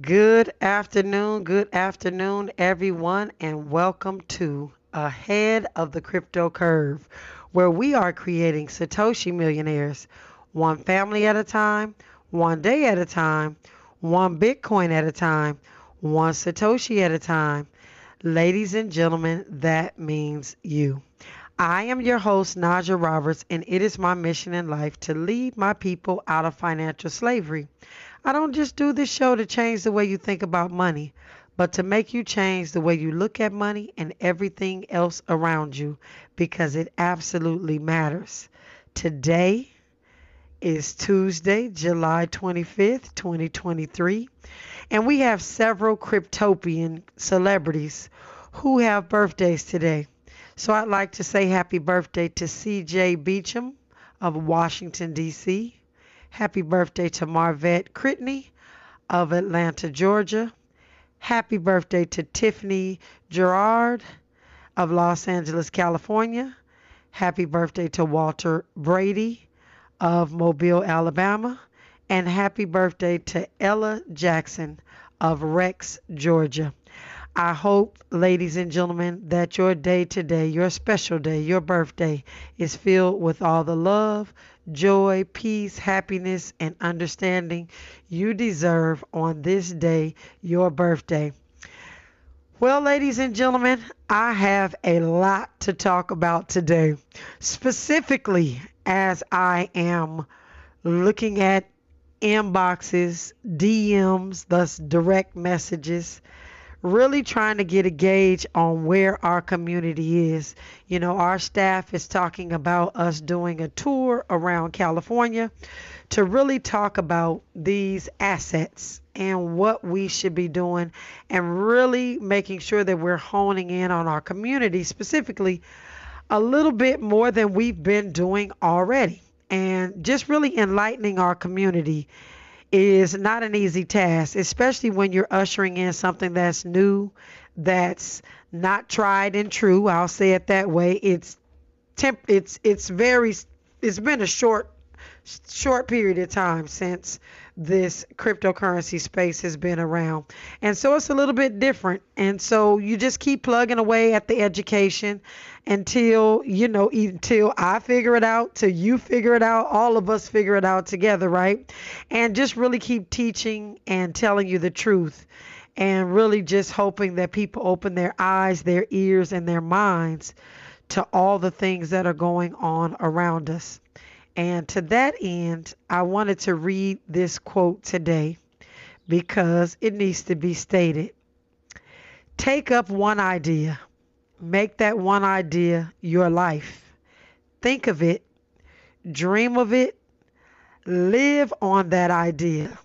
Good afternoon, good afternoon, everyone, and welcome to Ahead of the Crypto Curve, where we are creating Satoshi millionaires, one family at a time, one day at a time, one Bitcoin at a time, one Satoshi at a time. Ladies and gentlemen, that means you. I am your host, Najah Roberts, and it is my mission in life to lead my people out of financial slavery. I don't just do this show to change the way you think about money, but to make you change the way you look at money and everything else around you because it absolutely matters. Today is Tuesday, July 25th, 2023, and we have several Cryptopian celebrities who have birthdays today. So I'd like to say happy birthday to CJ Beecham of Washington, D.C. Happy birthday to Marvette Critney of Atlanta, Georgia. Happy birthday to Tiffany Gerard of Los Angeles, California. Happy birthday to Walter Brady of Mobile, Alabama. And happy birthday to Ella Jackson of Rex, Georgia. I hope, ladies and gentlemen, that your day today, your special day, your birthday, is filled with all the love, joy, peace, happiness, and understanding you deserve on this day, your birthday. Well, ladies and gentlemen, I have a lot to talk about today, specifically as I am looking at inboxes, DMs, thus direct messages really trying to get a gauge on where our community is. You know, our staff is talking about us doing a tour around California to really talk about these assets and what we should be doing and really making sure that we're honing in on our community specifically a little bit more than we've been doing already and just really enlightening our community is not an easy task, especially when you're ushering in something that's new, that's not tried and true. I'll say it that way. It's temp it's it's very it's been a short short period of time since this cryptocurrency space has been around. And so it's a little bit different. And so you just keep plugging away at the education until, you know, until I figure it out, till you figure it out, all of us figure it out together, right? And just really keep teaching and telling you the truth. And really just hoping that people open their eyes, their ears, and their minds to all the things that are going on around us. And to that end, I wanted to read this quote today because it needs to be stated. Take up one idea, make that one idea your life. Think of it, dream of it, live on that idea.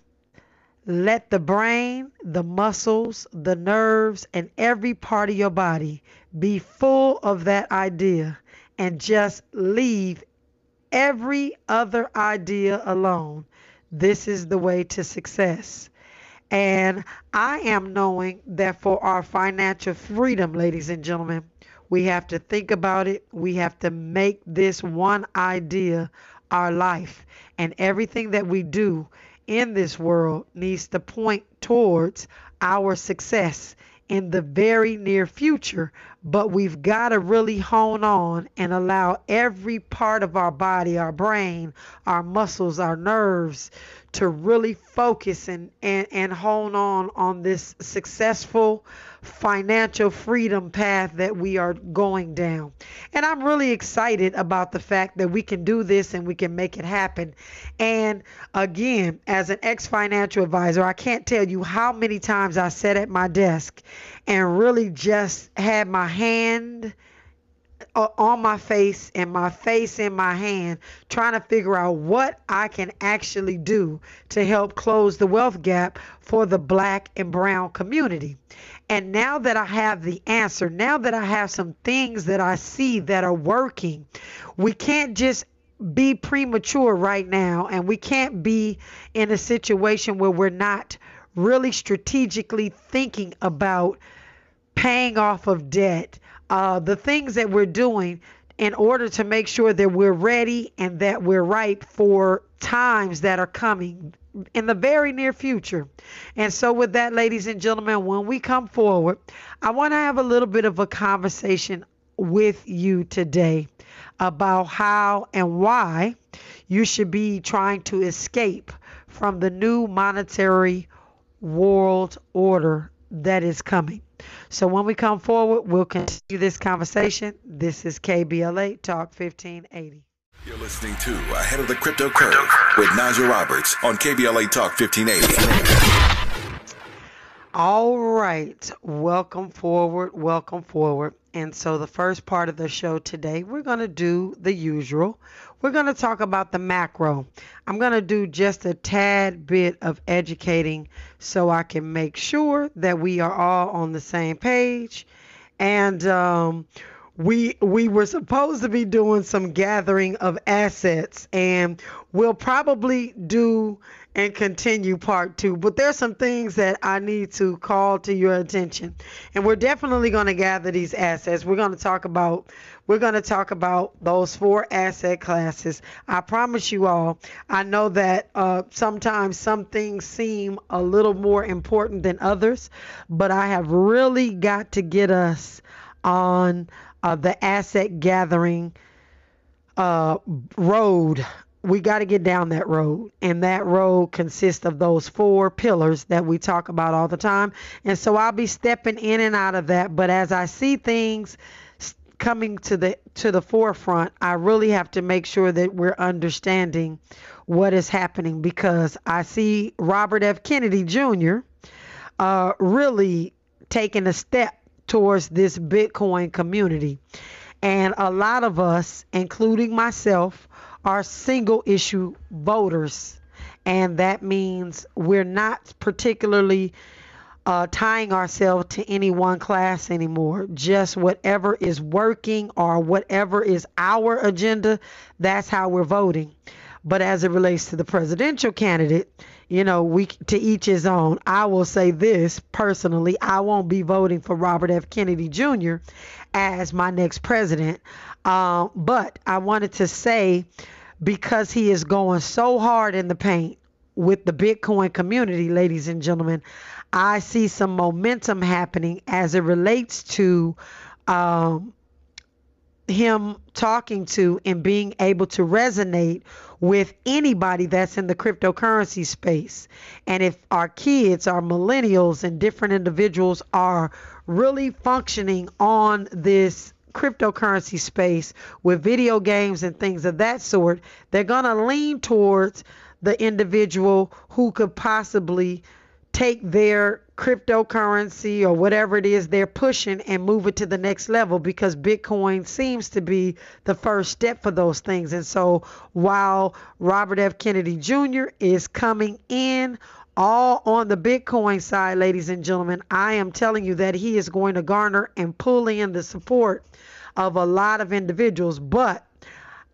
Let the brain, the muscles, the nerves, and every part of your body be full of that idea and just leave every other idea alone. This is the way to success. And I am knowing that for our financial freedom, ladies and gentlemen, we have to think about it. We have to make this one idea our life. And everything that we do in this world needs to point towards our success in the very near future, but we've got to really hone on and allow every part of our body, our brain, our muscles, our nerves to really focus and, and, and hone on on this successful financial freedom path that we are going down. And I'm really excited about the fact that we can do this and we can make it happen. And again, as an ex financial advisor, I can't tell you how many times I sat at my desk and really just had my hand uh, on my face and my face in my hand trying to figure out what I can actually do to help close the wealth gap for the black and brown community. And now that I have the answer, now that I have some things that I see that are working, we can't just be premature right now and we can't be in a situation where we're not really strategically thinking about paying off of debt, uh, the things that we're doing in order to make sure that we're ready and that we're ripe for times that are coming in the very near future. And so with that, ladies and gentlemen, when we come forward, I want to have a little bit of a conversation with you today about how and why you should be trying to escape from the new monetary world order that is coming. So when we come forward, we'll continue this conversation. This is KBLA Talk 1580. You're listening to Ahead of the Crypto Curve with Najah Roberts on KBLA Talk 1580. All right. Welcome forward. Welcome forward. And so, the first part of the show today, we're going to do the usual. We're going to talk about the macro. I'm going to do just a tad bit of educating so I can make sure that we are all on the same page. And um, we we were supposed to be doing some gathering of assets, and we'll probably do and continue part two. But there's some things that I need to call to your attention. And we're definitely going to gather these assets. We're going to talk about we're going to talk about those four asset classes. I promise you all, I know that uh, sometimes some things seem a little more important than others, but I have really got to get us on uh, the asset gathering uh, road we got to get down that road. And that road consists of those four pillars that we talk about all the time. And so i'll be stepping in and out of that. But as i see things coming to the to the forefront i really have to make sure that we're understanding what is happening. Because i see robert f. Kennedy jr uh, really taking a step towards this bitcoin community. And a lot of us including myself are single issue voters. And that means we're not particularly uh, tying ourselves to any one class anymore. Just whatever is working or whatever is our agenda, that's how we're voting. But as it relates to the presidential candidate, you know, we to each his own. I will say this personally: I won't be voting for Robert F. Kennedy Jr. as my next president. Uh, but I wanted to say because he is going so hard in the paint with the Bitcoin community, ladies and gentlemen, I see some momentum happening as it relates to um, him talking to and being able to resonate with anybody that's in the cryptocurrency space. And if our kids, our millennials, and different individuals are really functioning on this cryptocurrency space with video games and things of that sort, they're going to lean towards the individual who could possibly take their cryptocurrency or whatever it is they're pushing and move it to the next level because Bitcoin seems to be the first step for those things. And so while Robert F. Kennedy Jr. is coming in all on the Bitcoin side, ladies and gentlemen, I am telling you that he is going to garner and pull in the support of a lot of individuals. But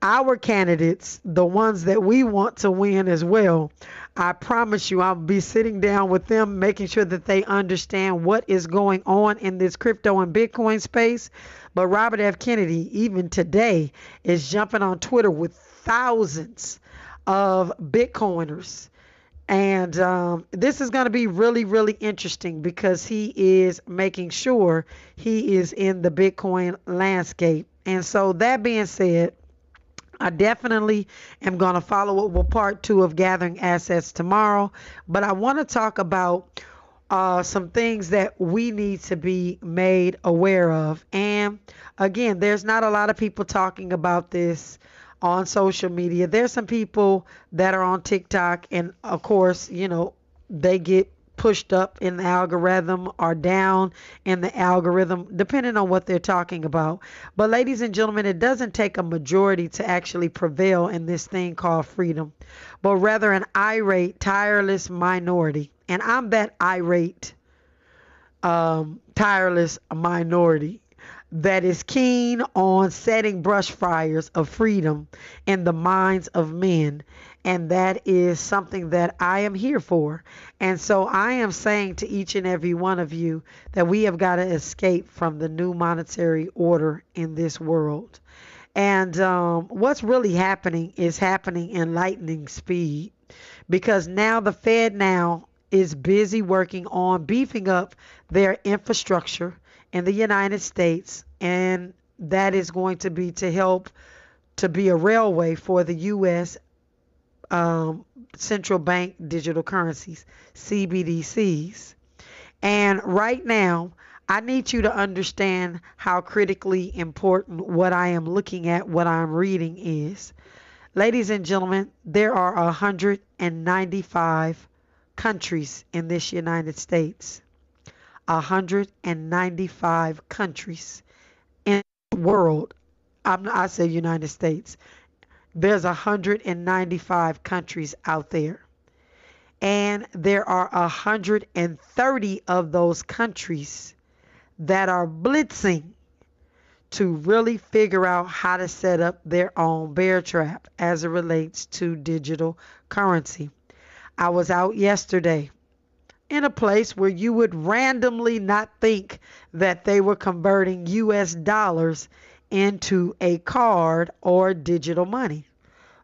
our candidates, the ones that we want to win as well, I promise you, I'll be sitting down with them, making sure that they understand what is going on in this crypto and Bitcoin space. But Robert F. Kennedy, even today, is jumping on Twitter with thousands of Bitcoiners and um, this is going to be really, really interesting because he is making sure he is in the Bitcoin landscape. And so, that being said, I definitely am going to follow up with part two of gathering assets tomorrow. But I want to talk about uh, some things that we need to be made aware of. And again, there's not a lot of people talking about this on social media. There's some people that are on TikTok, and of course, you know, they get pushed up in the algorithm or down in the algorithm, depending on what they're talking about. But, ladies and gentlemen, it doesn't take a majority to actually prevail in this thing called freedom, but rather an irate, tireless minority. And I'm that irate, um, tireless minority that is keen on setting brush fires of freedom in the minds of men. And that is something that I am here for. And so I am saying to each and every one of you that we have got to escape from the new monetary order in this world. And um, what's really happening is happening in lightning speed. because now the Fed now is busy working on beefing up their infrastructure in the United States and that is going to be to help to be a railway for the US um, central bank digital currencies, CBDCs. And right now, I need you to understand how critically important what I am looking at, what I'm reading is. Ladies and gentlemen, there are 195 countries in this United States. 195 countries in the world. I'm, I say United States. There's 195 countries out there. And there are 130 of those countries that are blitzing to really figure out how to set up their own bear trap as it relates to digital currency. I was out yesterday in a place where you would randomly not think that they were converting US dollars into a card or digital money.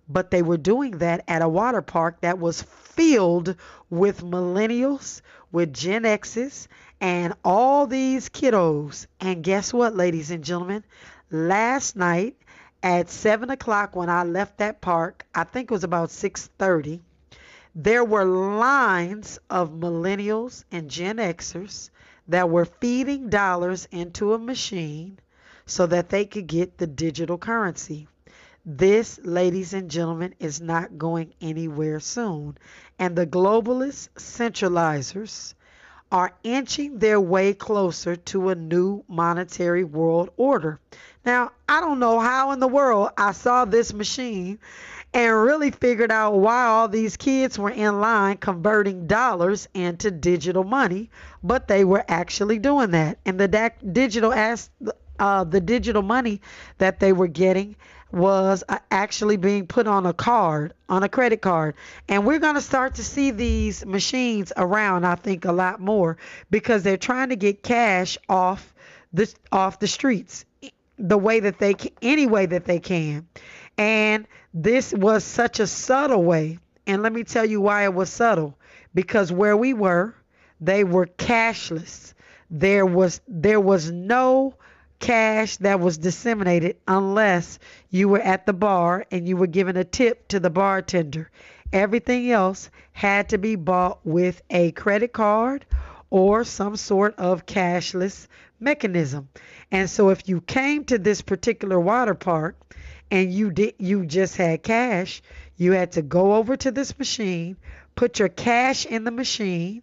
But they were doing that at a water park that was filled with millennials, with Gen X's, and all these kiddos. And guess what, ladies and gentlemen? Last night at seven o'clock when I left that park, I think it was about six thirty. There were lines of millennials and Gen Xers that were feeding dollars into a machine so that they could get the digital currency. This, ladies and gentlemen, is not going anywhere soon. And the globalist centralizers are inching their way closer to a new monetary world order. Now, I don't know how in the world I saw this machine and really figured out why all these kids were in line converting dollars into digital money, but they were actually doing that. And the digital as uh, the digital money that they were getting was uh, actually being put on a card, on a credit card. And we're going to start to see these machines around, I think, a lot more because they're trying to get cash off the off the streets the way that they can, any way that they can. And this was such a subtle way. And let me tell you why it was subtle. Because where we were, they were cashless. There was there was no cash that was disseminated unless you were at the bar and you were giving a tip to the bartender. Everything else had to be bought with a credit card or some sort of cashless mechanism. And so if you came to this particular water park and you did you just had cash, you had to go over to this machine, put your cash in the machine.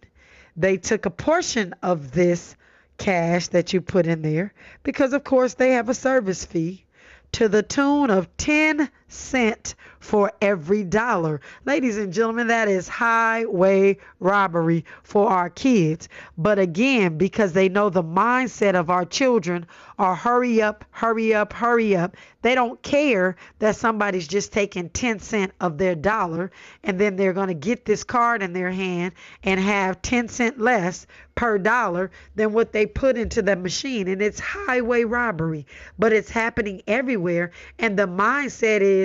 They took a portion of this cash that you put in there because of course they have a service fee to the tune of 10 cent for every dollar. Ladies and gentlemen, that is highway robbery for our kids. But again, because they know the mindset of our children are hurry up, hurry up, hurry up. They don't care that somebody's just taking 10 cent of their dollar and then they're going to get this card in their hand and have 10 cent less per dollar than what they put into the machine. And it's highway robbery, but it's happening everywhere. And the mindset is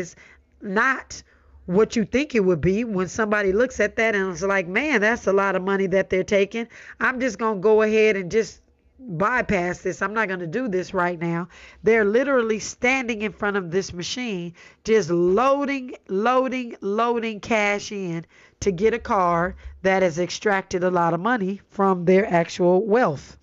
not what you think it would be when somebody looks at that and it's like, man, that's a lot of money that they're taking. I'm just going to go ahead and just bypass this. I'm not going to do this right now. They're literally standing in front of this machine, just loading, loading, loading cash in to get a car that has extracted a lot of money from their actual wealth.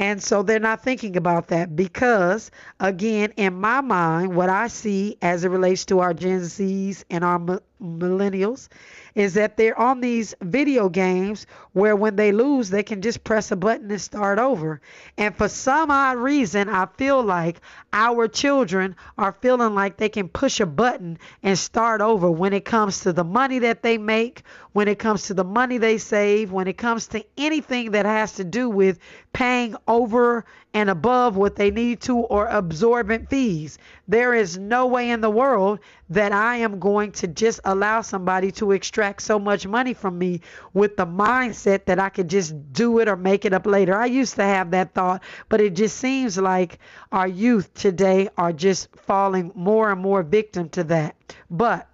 And so they're not thinking about that because, again, in my mind, what I see as it relates to our Gen Zs and our millennials is that they're on these video games where when they lose, they can just press a button and start over. And for some odd reason, I feel like our children are feeling like they can push a button and start over when it comes to the money that they make, when it comes to the money they save, when it comes to anything that has to do with paying over and above what they need to or absorbent fees. There is no way in the world that I am going to just allow somebody to extract so much money from me with the mindset that I could just do it or make it up later. I used to have that thought, but it just seems like our youth today are just falling more and more victim to that. But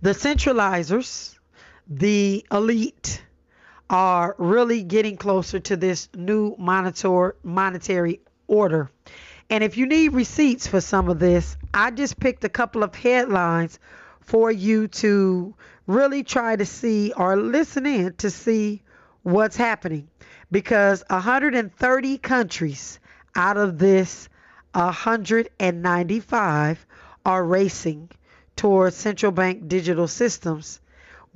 The centralizers, the elite, are really getting closer to this new monitor, monetary order. And if you need receipts for some of this, I just picked a couple of headlines for you to really try to see or listen in to see what's happening. Because 130 countries out of this 195 are racing towards central bank digital systems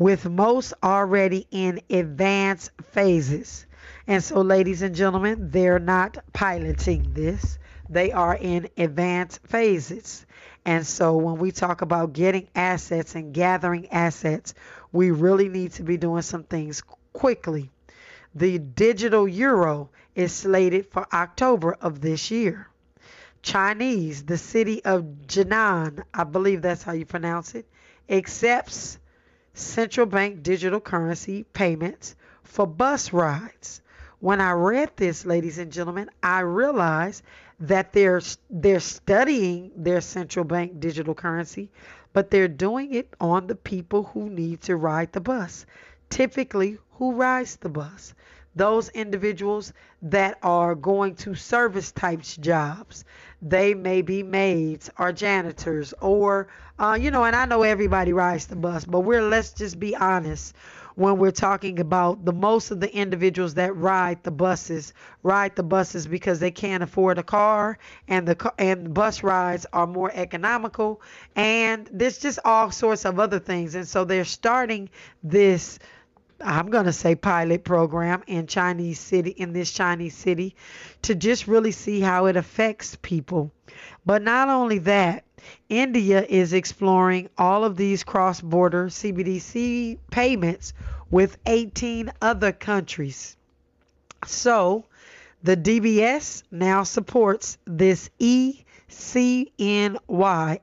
with most already in advanced phases. And so, ladies and gentlemen, they're not piloting this, they are in advanced phases. And so, when we talk about getting assets and gathering assets, we really need to be doing some things quickly. The digital euro is slated for October of this year. Chinese, the city of Jinan, I believe that's how you pronounce it, accepts central bank digital currency payments for bus rides. When I read this, ladies and gentlemen, I realized that they're they're studying their central bank digital currency, but they're doing it on the people who need to ride the bus. Typically, who rides the bus? Those individuals that are going to service types jobs. They may be maids or janitors or uh, you know, and I know everybody rides the bus, but we're let's just be honest when we're talking about the most of the individuals that ride the buses ride the buses because they can't afford a car and the and bus rides are more economical and there's just all sorts of other things and so they're starting this I'm going to say pilot program in Chinese city in this Chinese city to just really see how it affects people. But not only that, India is exploring all of these cross-border CBDC payments with 18 other countries. So, the DBS now supports this ECNY.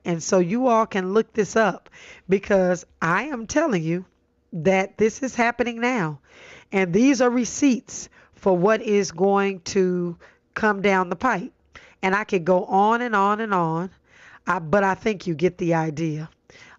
And so you all can look this up because I am telling you that this is happening now. And these are receipts for what is going to come down the pipe. And I could go on and on and on, I, but I think you get the idea.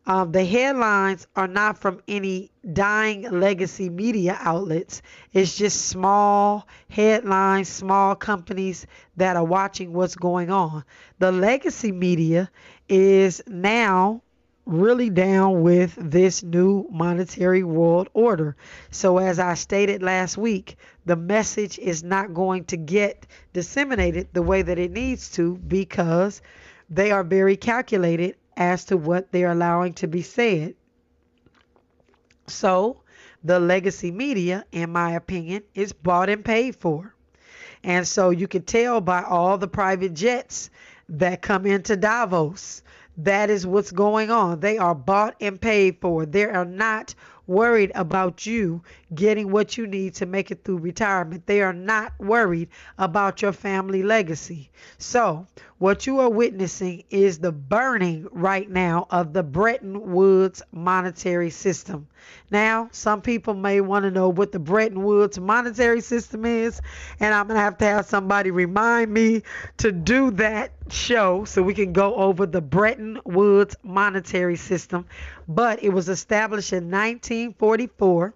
Um, the headlines are not from any dying legacy media outlets. It's just small headlines, small companies that are watching what's going on. The legacy media is now really down with this new monetary world order. So, as I stated last week, the message is not going to get disseminated the way that it needs to because they are very calculated as to what they're allowing to be said. So, the legacy media, in my opinion, is bought and paid for. And so you can tell by all the private jets that come into Davos that is what's going on. They are bought and paid for. They are not worried about you getting what you need to make it through retirement. They are not worried about your family legacy. So, what you are witnessing is the burning right now of the Bretton Woods monetary system. Now, some people may want to know what the Bretton Woods monetary system is, and I'm going to have to have somebody remind me to do that show so we can go over the Bretton Woods monetary system. But it was established in 1944,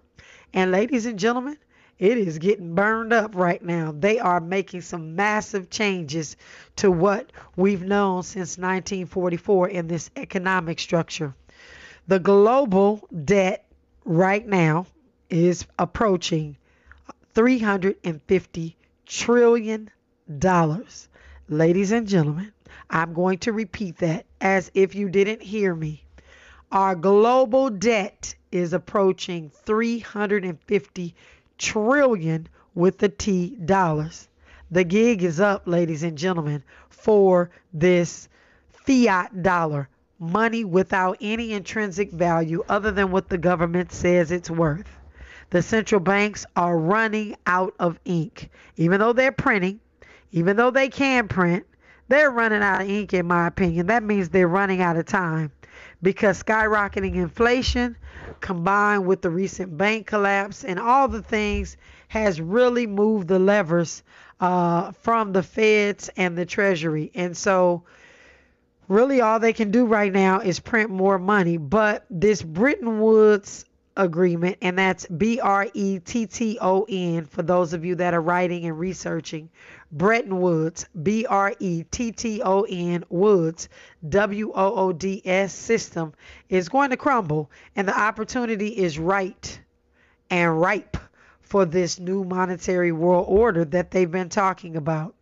and ladies and gentlemen, it is getting burned up right now. They are making some massive changes to what we've known since 1944 in this economic structure. The global debt right now is approaching 350 trillion dollars. Ladies and gentlemen, I'm going to repeat that as if you didn't hear me. Our global debt is approaching 350 trillion with the T dollars. The gig is up, ladies and gentlemen, for this fiat dollar, money without any intrinsic value other than what the government says it's worth. The central banks are running out of ink. Even though they're printing, even though they can print, they're running out of ink, in my opinion. That means they're running out of time because skyrocketing inflation combined with the recent bank collapse and all the things has really moved the levers uh, from the feds and the treasury and so really all they can do right now is print more money. But this Bretton Woods agreement, and that's B R E T T O N for those of you that are writing and researching. Bretton Woods, B R E T T O N Woods, W O O D S system is going to crumble, and the opportunity is right and ripe for this new monetary world order that they've been talking about,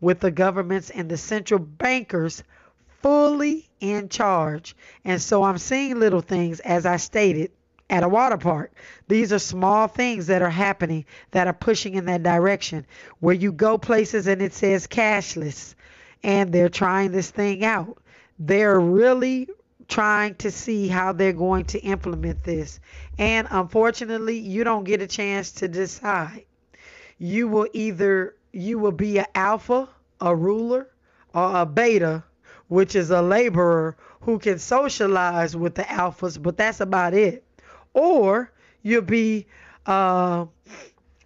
with the governments and the central bankers fully in charge. And so I'm seeing little things, as I stated, at a water park. These are small things that are happening that are pushing in that direction where you go places and it says cashless and they're trying this thing out. They're really trying to see how they're going to implement this. And unfortunately, you don't get a chance to decide. You will either you will be an alpha, a ruler, or a beta, which is a laborer who can socialize with the alphas, but that's about it. Or you'll be uh,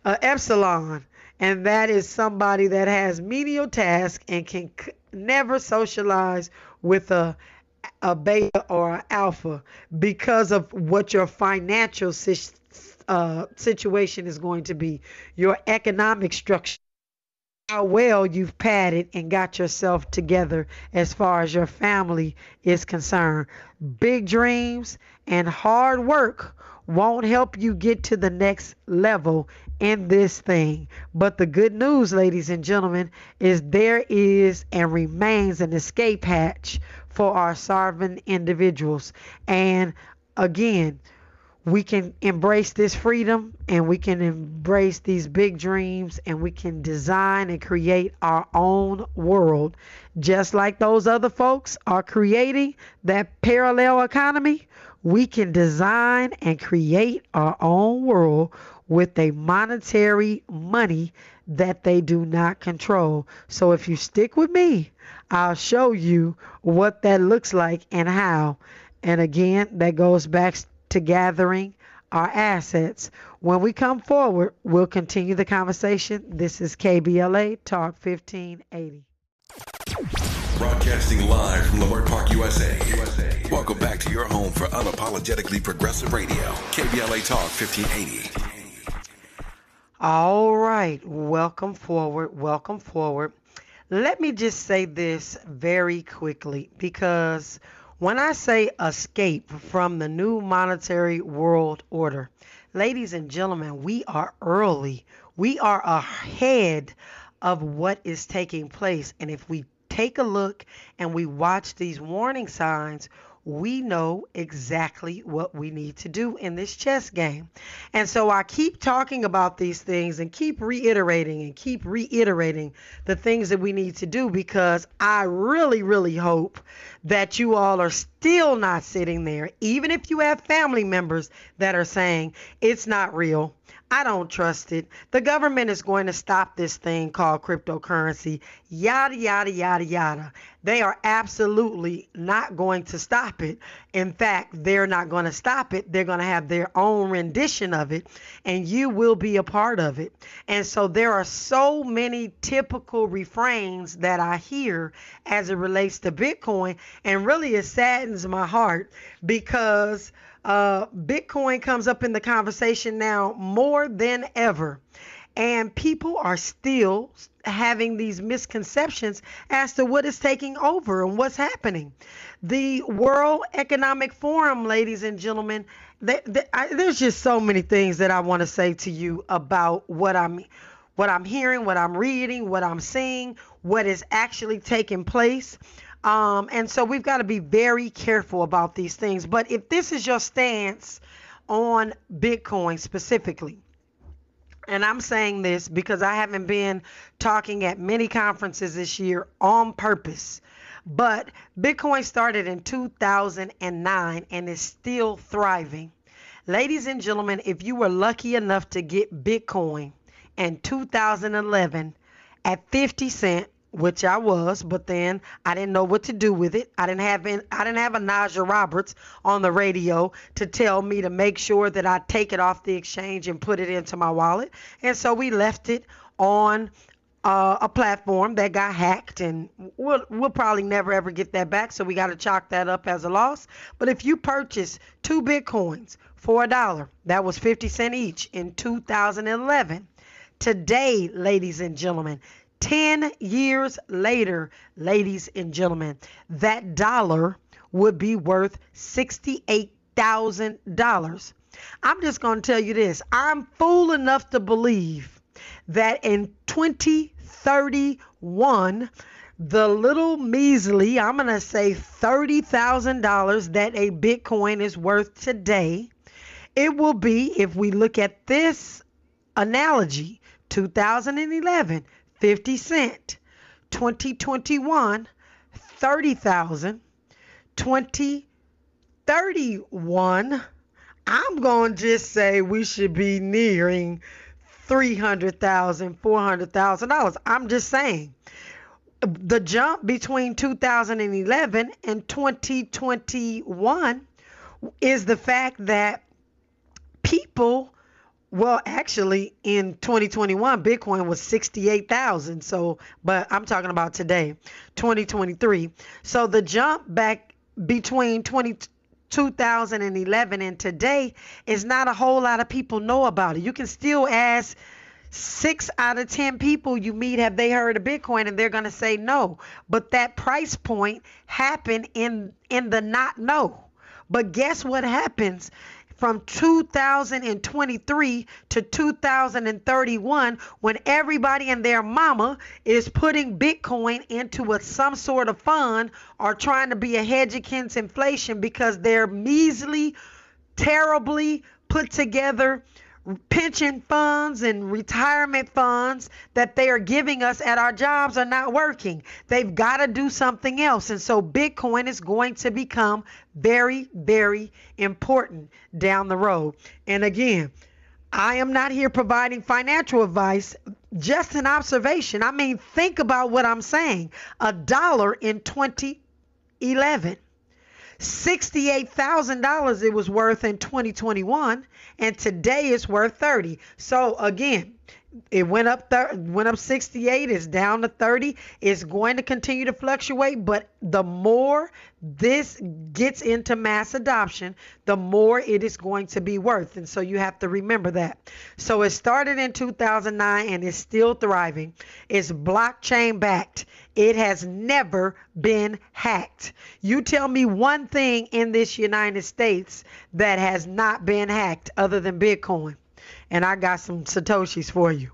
epsilon, and that is somebody that has menial tasks and can c- never socialize with a a beta or an alpha because of what your financial si- uh, situation is going to be, your economic structure how well you've padded and got yourself together as far as your family is concerned. Big dreams and hard work won't help you get to the next level in this thing. But the good news, ladies and gentlemen, is there is and remains an escape hatch for our starving individuals. And again, we can embrace this freedom and we can embrace these big dreams and we can design and create our own world. Just like those other folks are creating that parallel economy we can design and create our own world with a monetary money that they do not control. So if you stick with me i'll show you what that looks like and how. And again that goes back to gathering our assets. When we come forward, we'll continue the conversation. This is KBLA Talk 1580. Broadcasting live from Leimert Park, USA. USA. Welcome back to your home for unapologetically progressive radio. KBLA Talk 1580. All right. Welcome forward. Welcome forward. Let me just say this very quickly because when I say escape from the new monetary world order, ladies and gentlemen, we are early. We are ahead of what is taking place. And if we take a look and we watch these warning signs, we know exactly what we need to do in this chess game. And so I keep talking about these things and keep reiterating and keep reiterating the things that we need to do because I really, really hope that you all are still not sitting there, even if you have family members that are saying it's not real. I don't trust it. The government is going to stop this thing called cryptocurrency. Yada, yada, yada, yada. They are absolutely not going to stop it. In fact, they're not going to stop it. They're going to have their own rendition of it, and you will be a part of it. And so there are so many typical refrains that I hear as it relates to Bitcoin, and really it saddens my heart because uh, Bitcoin comes up in the conversation now more than ever. And people are still having these misconceptions as to what is taking over and what's happening. The World Economic Forum, ladies and gentlemen, they, they, I, there's just so many things that I want to say to you about what I'm what I'm hearing, what I'm reading, what I'm seeing, what is actually taking place. Um, and so we've got to be very careful about these things. But if this is your stance on Bitcoin specifically, and I'm saying this because I haven't been talking at many conferences this year on purpose. But Bitcoin started in 2009 and is still thriving. Ladies and gentlemen, if you were lucky enough to get Bitcoin in 2011 at 50 cent which I was, but then I didn't know what to do with it. I didn't have in, I didn't have a Najah Roberts on the radio to tell me to make sure that I take it off the exchange and put it into my wallet. And so we left it on uh, a platform that got hacked, and we'll we'll probably never ever get that back. So we got to chalk that up as a loss. But if you purchase two bitcoins for a dollar, that was 50 cent each in 2011. Today, ladies and gentlemen, 10 years later, ladies and gentlemen, that dollar would be worth $68,000. I'm just going to tell you this. I'm fool enough to believe that in 2031, the little measly, I'm going to say $30,000 that a Bitcoin is worth today, it will be, if we look at this analogy, 2011, 50 cent, 2021, 30,000, 2031, I'm going to just say we should be nearing $300,000, $400,000. I'm just saying. The jump between 2011 and 2021 is the fact that people well, actually, in 2021, Bitcoin was 68,000. So, but I'm talking about today, 2023. So the jump back between 20, 2011 and today is not a whole lot of people know about it. You can still ask six out of 10 people you meet, have they heard of Bitcoin? And they're going to say no. But that price point happened in, in the not know. But guess what happens from 2023 to 2031 when everybody and their mama is putting Bitcoin into a, some sort of fund or trying to be a hedge against inflation because they're measly, terribly put together pension funds and retirement funds that they are giving us at our jobs are not working. They've got to do something else. And so Bitcoin is going to become very, very important down the road. And again, I am not here providing financial advice, just an observation. I mean, think about what I'm saying. A dollar in 2011 $68,000 it was worth in 2021 and today it's worth 30. So again, it went up thir- went up 68 it's down to 30 it's going to continue to fluctuate but the more this gets into mass adoption the more it is going to be worth and so you have to remember that. So it started in 2009 and is still thriving. It's blockchain backed it has never been hacked you tell me one thing in this united states that has not been hacked other than bitcoin and I got some Satoshis for you.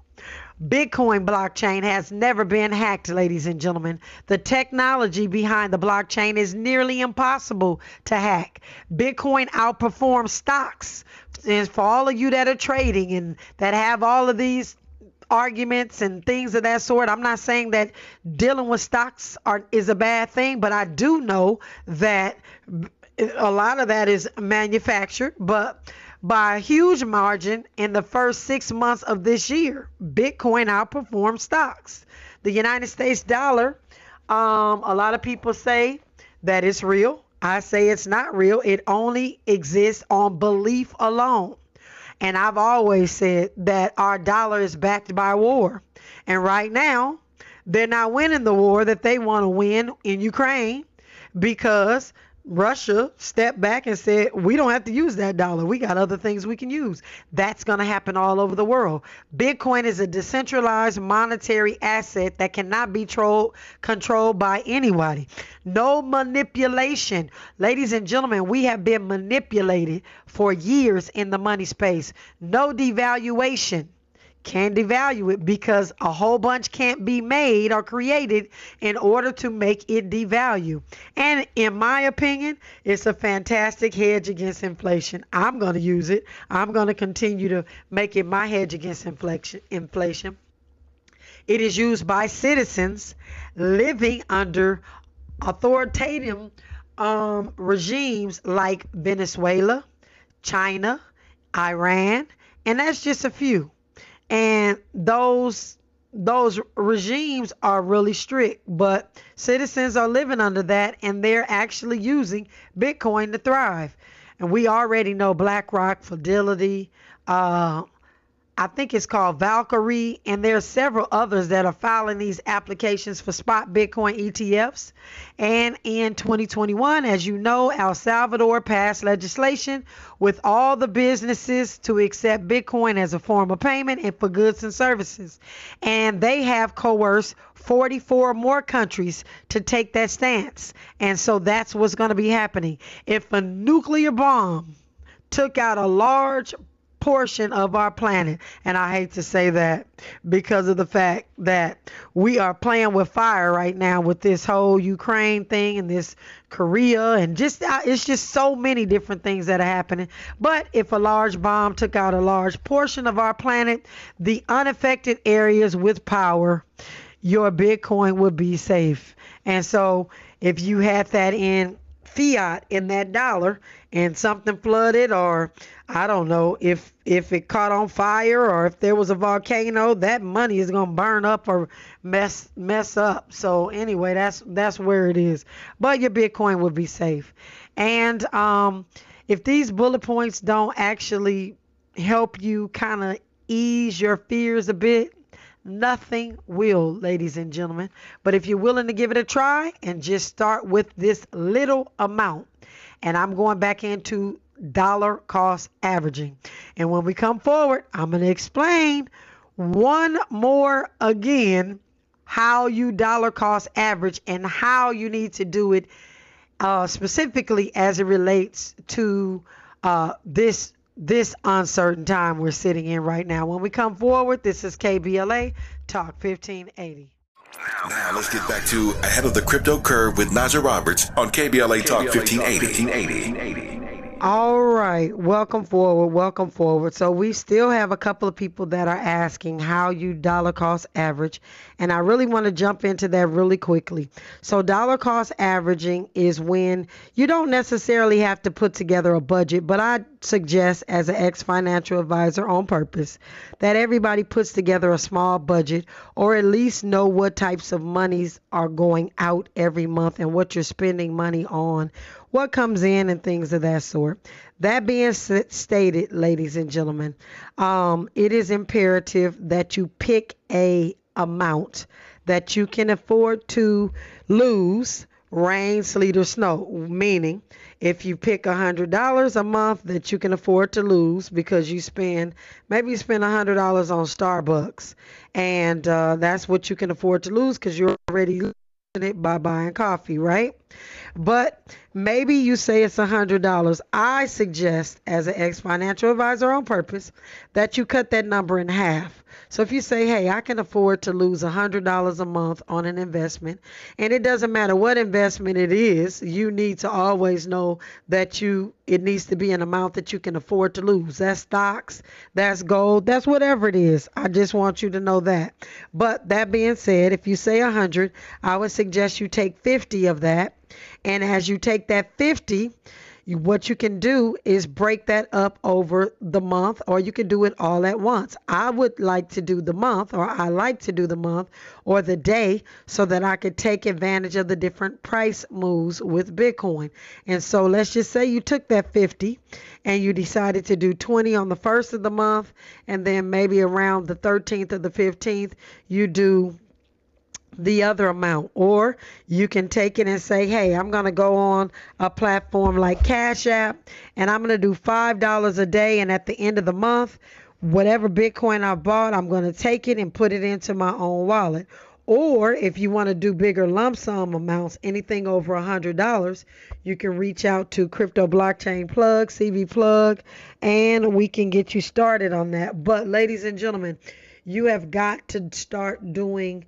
Bitcoin blockchain has never been hacked, ladies and gentlemen. The technology behind the blockchain is nearly impossible to hack. Bitcoin outperforms stocks. And for all of you that are trading and that have all of these arguments and things of that sort. I'm not saying that dealing with stocks are, is a bad thing, but I do know that a lot of that is manufactured. But by a huge margin in the first six months of this year. Bitcoin outperformed stocks. The United States dollar, um, a lot of people say that it's real. I say it's not real. It only exists on belief alone. And I've always said that our dollar is backed by war. And right now, they're not winning the war that they want to win in Ukraine because Russia stepped back and said, we don't have to use that dollar. We got other things we can use. That's going to happen all over the world. Bitcoin is a decentralized monetary asset that cannot be tro- controlled by anybody. No manipulation. Ladies and gentlemen, we have been manipulated for years in the money space. No devaluation can devalue it because a whole bunch can't be made or created in order to make it devalue. And in my opinion, it's a fantastic hedge against inflation. I'm going to use it. I'm going to continue to make it my hedge against inflation. Inflation. It is used by citizens living under authoritarian um, regimes like Venezuela, China, Iran, and that's just a few and those those regimes are really strict but citizens are living under that and they're actually using bitcoin to thrive. And we already know blackrock fidelity uh, I think it's called Valkyrie, and there are several others that are filing these applications for spot Bitcoin ETFs. And in 2021, as you know, El Salvador passed legislation with all the businesses to accept Bitcoin as a form of payment and for goods and services. And they have coerced 44 more countries to take that stance. And so that's what's going to be happening. If a nuclear bomb took out a large portion of our planet. And I hate to say that because of the fact that we are playing with fire right now with this whole Ukraine thing and this Korea and just uh, it's just so many different things that are happening. But if a large bomb took out a large portion of our planet, the unaffected areas with power, your Bitcoin would be safe. And so if you had that in fiat in that dollar and something flooded or I don't know if if it caught on fire or if there was a volcano, that money is gonna burn up or mess mess up. So anyway, that's that's where it is. But your Bitcoin would be safe. And um, if these bullet points don't actually help you kind of ease your fears a bit, nothing will, ladies and gentlemen. But if you're willing to give it a try and just start with this little amount, and I'm going back into dollar cost averaging. And when we come forward, I'm going to explain one more again how you dollar cost average and how you need to do it uh, specifically as it relates to uh, this this uncertain time we're sitting in right now. When we come forward, this is KBLA Talk 1580. Now let's get back to Ahead of the Crypto Curve with Najah Roberts on KBLA Talk 1580. All right, welcome forward, welcome forward. So we still have a couple of people that are asking how you dollar cost average, and I really want to jump into that really quickly. So dollar cost averaging is when you don't necessarily have to put together a budget, but I suggest as an ex-financial advisor on purpose that everybody puts together a small budget or at least know what types of monies are going out every month and what you're spending money on what comes in and things of that sort. That being stated, ladies and gentlemen, um, it is imperative that you pick a amount that you can afford to lose rain, sleet, or snow. Meaning, if you pick a hundred dollars a month that you can afford to lose because you spend maybe you spend a hundred dollars on Starbucks, and uh, that's what you can afford to lose because you're already losing it by buying coffee, right? But maybe you say it's a hundred dollars. I suggest, as an ex-financial advisor on purpose, that you cut that number in half. So if you say, "Hey, I can afford to lose a hundred dollars a month on an investment," and it doesn't matter what investment it is, you need to always know that you it needs to be an amount that you can afford to lose. That's stocks, that's gold, that's whatever it is. I just want you to know that. But that being said, if you say a hundred, I would suggest you take fifty of that and as you take that 50, you, what you can do is break that up over the month or you can do it all at once. I would like to do the month or I like to do the month or the day so that I could take advantage of the different price moves with Bitcoin. And so let's just say you took that 50 and you decided to do 20 on the first of the month and then maybe around the 13th or the 15th you do the other amount. Or you can take it and say, hey, I'm going to go on a platform like Cash App and I'm going to do $5 a day. And at the end of the month, whatever Bitcoin I bought, I'm going to take it and put it into my own wallet. Or if you want to do bigger lump sum amounts, anything over a $100, you can reach out to Crypto Blockchain Plug, CB Plug, and we can get you started on that. But, ladies and gentlemen, you have got to start doing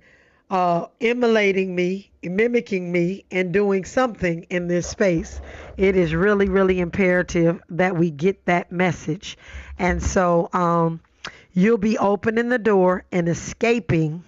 uh, emulating me, mimicking me, and doing something in this space. It is really, really imperative that we get that message. And so um, you'll be opening the door and escaping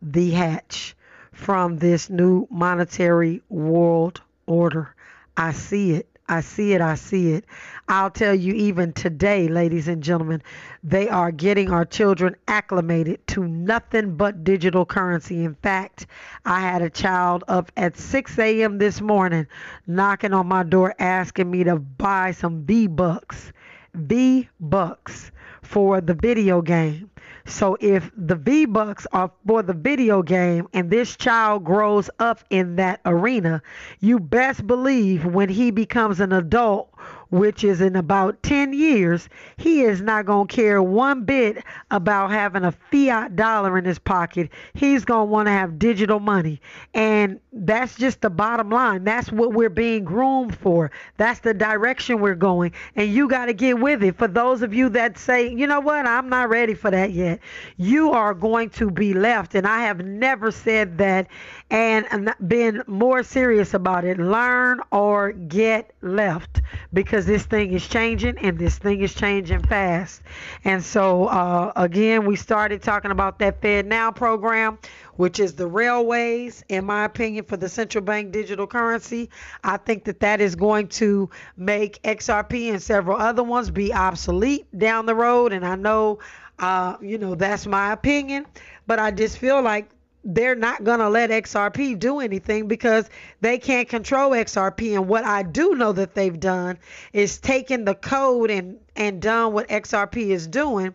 the hatch from this new monetary world order. I see it. I see it. I see it. I'll tell you, even today, ladies and gentlemen, they are getting our children acclimated to nothing but digital currency. In fact, I had a child up at 6 a.m. this morning knocking on my door asking me to buy some V Bucks. V Bucks for the video game. So if the V Bucks are for the video game and this child grows up in that arena, you best believe when he becomes an adult which is in about 10 years, he is not going to care one bit about having a fiat dollar in his pocket. He's going to want to have digital money. And that's just the bottom line. That's what we're being groomed for. That's the direction we're going. And you got to get with it. For those of you that say, you know what, I'm not ready for that yet, you are going to be left. And I have never said that and been more serious about it. Learn or get left because this thing is changing and this thing is changing fast. And so, uh, again, we started talking about that Fed Now program, which is the railways, in my opinion, for the central bank digital currency. I think that that is going to make XRP and several other ones be obsolete down the road. And I know, uh, you know, that's my opinion, but I just feel like they're not going to let XRP do anything because they can't control XRP. And what I do know that they've done is taken the code and, and done what XRP is doing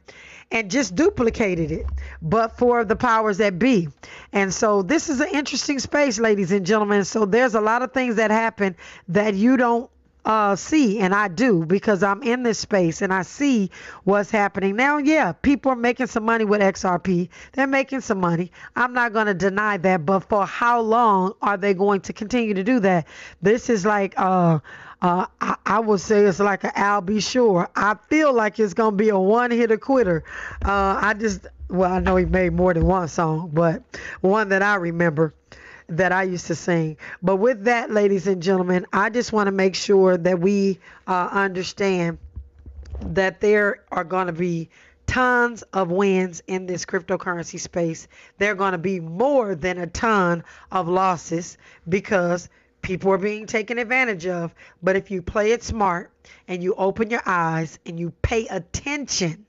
and just duplicated it, but for the powers that be. And so this is an interesting space, ladies and gentlemen. So there's a lot of things that happen that you don't uh, see, and I do because I'm in this space and I see what's happening now. Yeah, people are making some money with XRP. They're making some money. I'm not going to deny that, but for how long are they going to continue to do that? This is like, uh, uh, I, I, would say it's like an Al B. Sure. I feel like it's gonna be a one-hitter quitter. Uh, I just, well, I know he made more than one song, but one that I remember that I used to sing. But with that, ladies and gentlemen, I just want to make sure that we uh, understand that there are going to be tons of wins in this cryptocurrency space. There are going to be more than a ton of losses because people are being taken advantage of. But if you play it smart and you open your eyes and you pay attention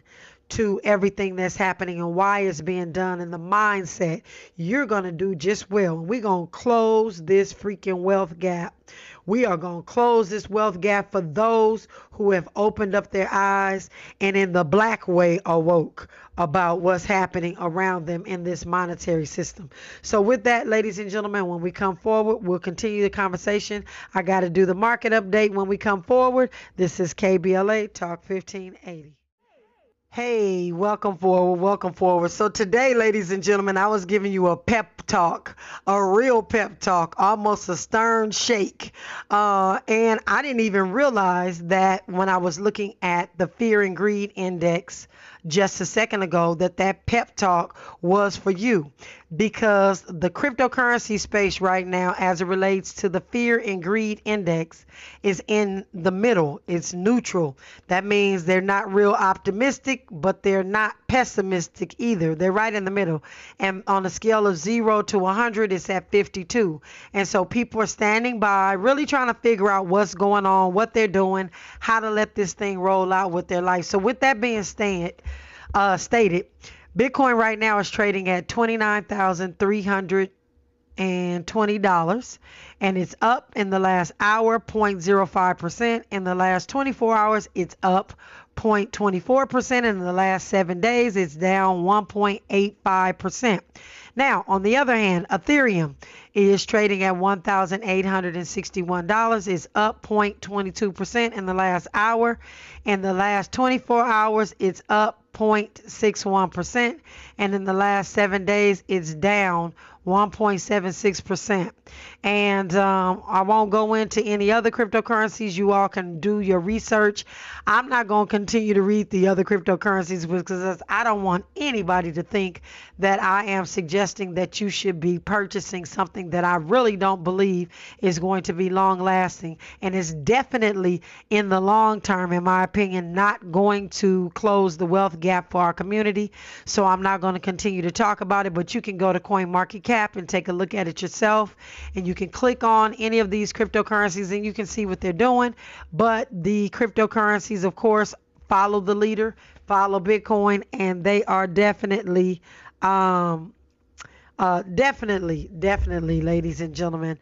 to everything that's happening and why it's being done and the mindset, you're going to do just well. We're going to close this freaking wealth gap. We are going to close this wealth gap for those who have opened up their eyes and in the black way awoke about what's happening around them in this monetary system. So, with that, ladies and gentlemen, when we come forward, we'll continue the conversation. I got to do the market update when we come forward. This is KBLA Talk 1580. Hey, welcome forward, welcome forward. So today, ladies and gentlemen, I was giving you a pep talk, a real pep talk, almost a stern shake. Uh, and I didn't even realize that when I was looking at the fear and greed index just a second ago, that that pep talk was for you because the cryptocurrency space right now, as it relates to the fear and greed index, is in the middle. It's neutral. That means they're not real optimistic, but they're not pessimistic either. They're right in the middle. And on a scale of 0 to 100, it's at 52. And so people are standing by, really trying to figure out what's going on, what they're doing, how to let this thing roll out with their life. So, with that being stated, uh, stated, Bitcoin right now is trading at $29,320 and it's up in the last hour 0.05%. In the last 24 hours, it's up 0.24%. In the last seven days, it's down 1.85%. Now, on the other hand, Ethereum is trading at $1,861. It's up 0.22% in the last hour. In the last 24 hours, it's up 0.61%. And in the last seven days, it's down 1.76%. And um, I won't go into any other cryptocurrencies. You all can do your research. I'm not going to continue to read the other cryptocurrencies because I don't want anybody to think that I am suggesting that you should be purchasing something that I really don't believe is going to be long lasting and is definitely in the long term, in my opinion, not going to close the wealth gap for our community. So I'm not going to continue to talk about it, but you can go to CoinMarketCap cap and take a look at it yourself. And you can click on any of these cryptocurrencies and you can see what they're doing. But the cryptocurrencies, of course, follow the leader, follow Bitcoin, and they are definitely, um, uh, definitely, definitely, ladies and gentlemen,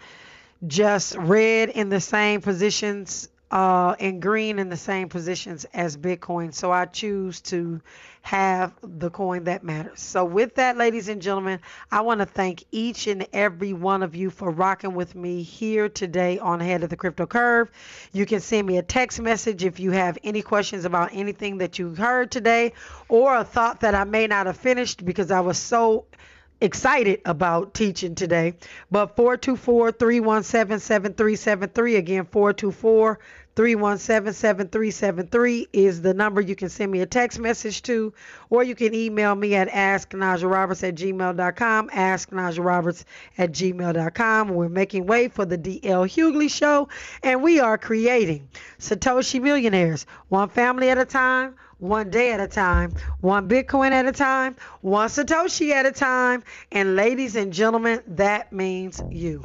just red in the same positions uh, and green in the same positions as Bitcoin. So I choose to have the coin that matters. So, with that, ladies and gentlemen, I want to thank each and every one of you for rocking with me here today on Head of the Crypto Curve. You can send me a text message if you have any questions about anything that you heard today or a thought that I may not have finished because I was so excited about teaching today. But 424 317 7373. Again, 424 317 7373 is the number you can send me a text message to, or you can email me at asknajaroberts at gmail.com. Asknajaroberts at gmail.com. We're making way for the DL Hughley Show, and we are creating Satoshi Millionaires, one family at a time one day at a time, one Bitcoin at a time, one Satoshi at a time. And ladies and gentlemen, that means you.